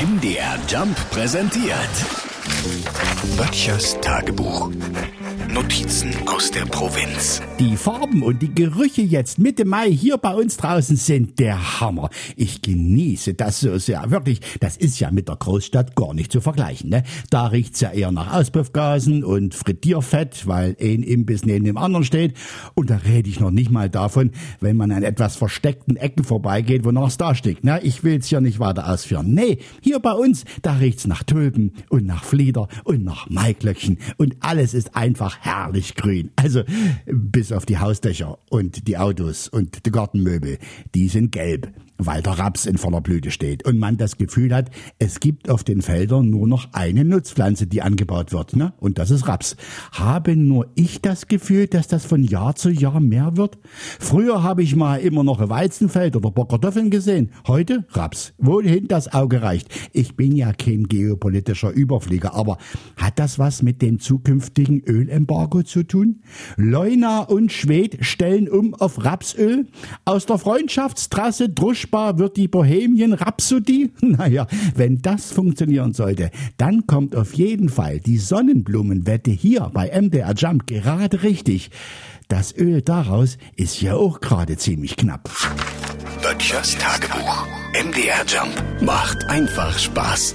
MDR Jump präsentiert. Böttchers Tagebuch. Notizen der Provinz. Die Farben und die Gerüche jetzt Mitte Mai hier bei uns draußen sind der Hammer. Ich genieße das so sehr. Wirklich, das ist ja mit der Großstadt gar nicht zu vergleichen. Ne? Da riecht's ja eher nach Auspuffgasen und Frittierfett, weil ein Imbiss neben dem anderen steht. Und da rede ich noch nicht mal davon, wenn man an etwas versteckten Ecken vorbeigeht, wo noch da steckt. Ne? Ich will's hier nicht weiter ausführen. Nee, hier bei uns, da riecht's nach Tulpen und nach Flieder und nach Maiglöckchen. Und alles ist einfach herrlich grün. Also bis auf die Hausdächer und die Autos und die Gartenmöbel, die sind gelb weil der Raps in voller Blüte steht und man das Gefühl hat, es gibt auf den Feldern nur noch eine Nutzpflanze, die angebaut wird, ne? Und das ist Raps. Habe nur ich das Gefühl, dass das von Jahr zu Jahr mehr wird? Früher habe ich mal immer noch Weizenfeld oder paar Kartoffeln gesehen. Heute Raps. Wohin das Auge reicht. Ich bin ja kein geopolitischer Überflieger, aber hat das was mit dem zukünftigen Ölembargo zu tun? Leuna und Schwed stellen um auf Rapsöl. Aus der Freundschaftstrasse Drusch Unsichtbar wird die Bohemian Rhapsody? Naja, wenn das funktionieren sollte, dann kommt auf jeden Fall die Sonnenblumenwette hier bei MDR Jump gerade richtig. Das Öl daraus ist ja auch gerade ziemlich knapp. Böttchers Tagebuch. MDR Jump macht einfach Spaß.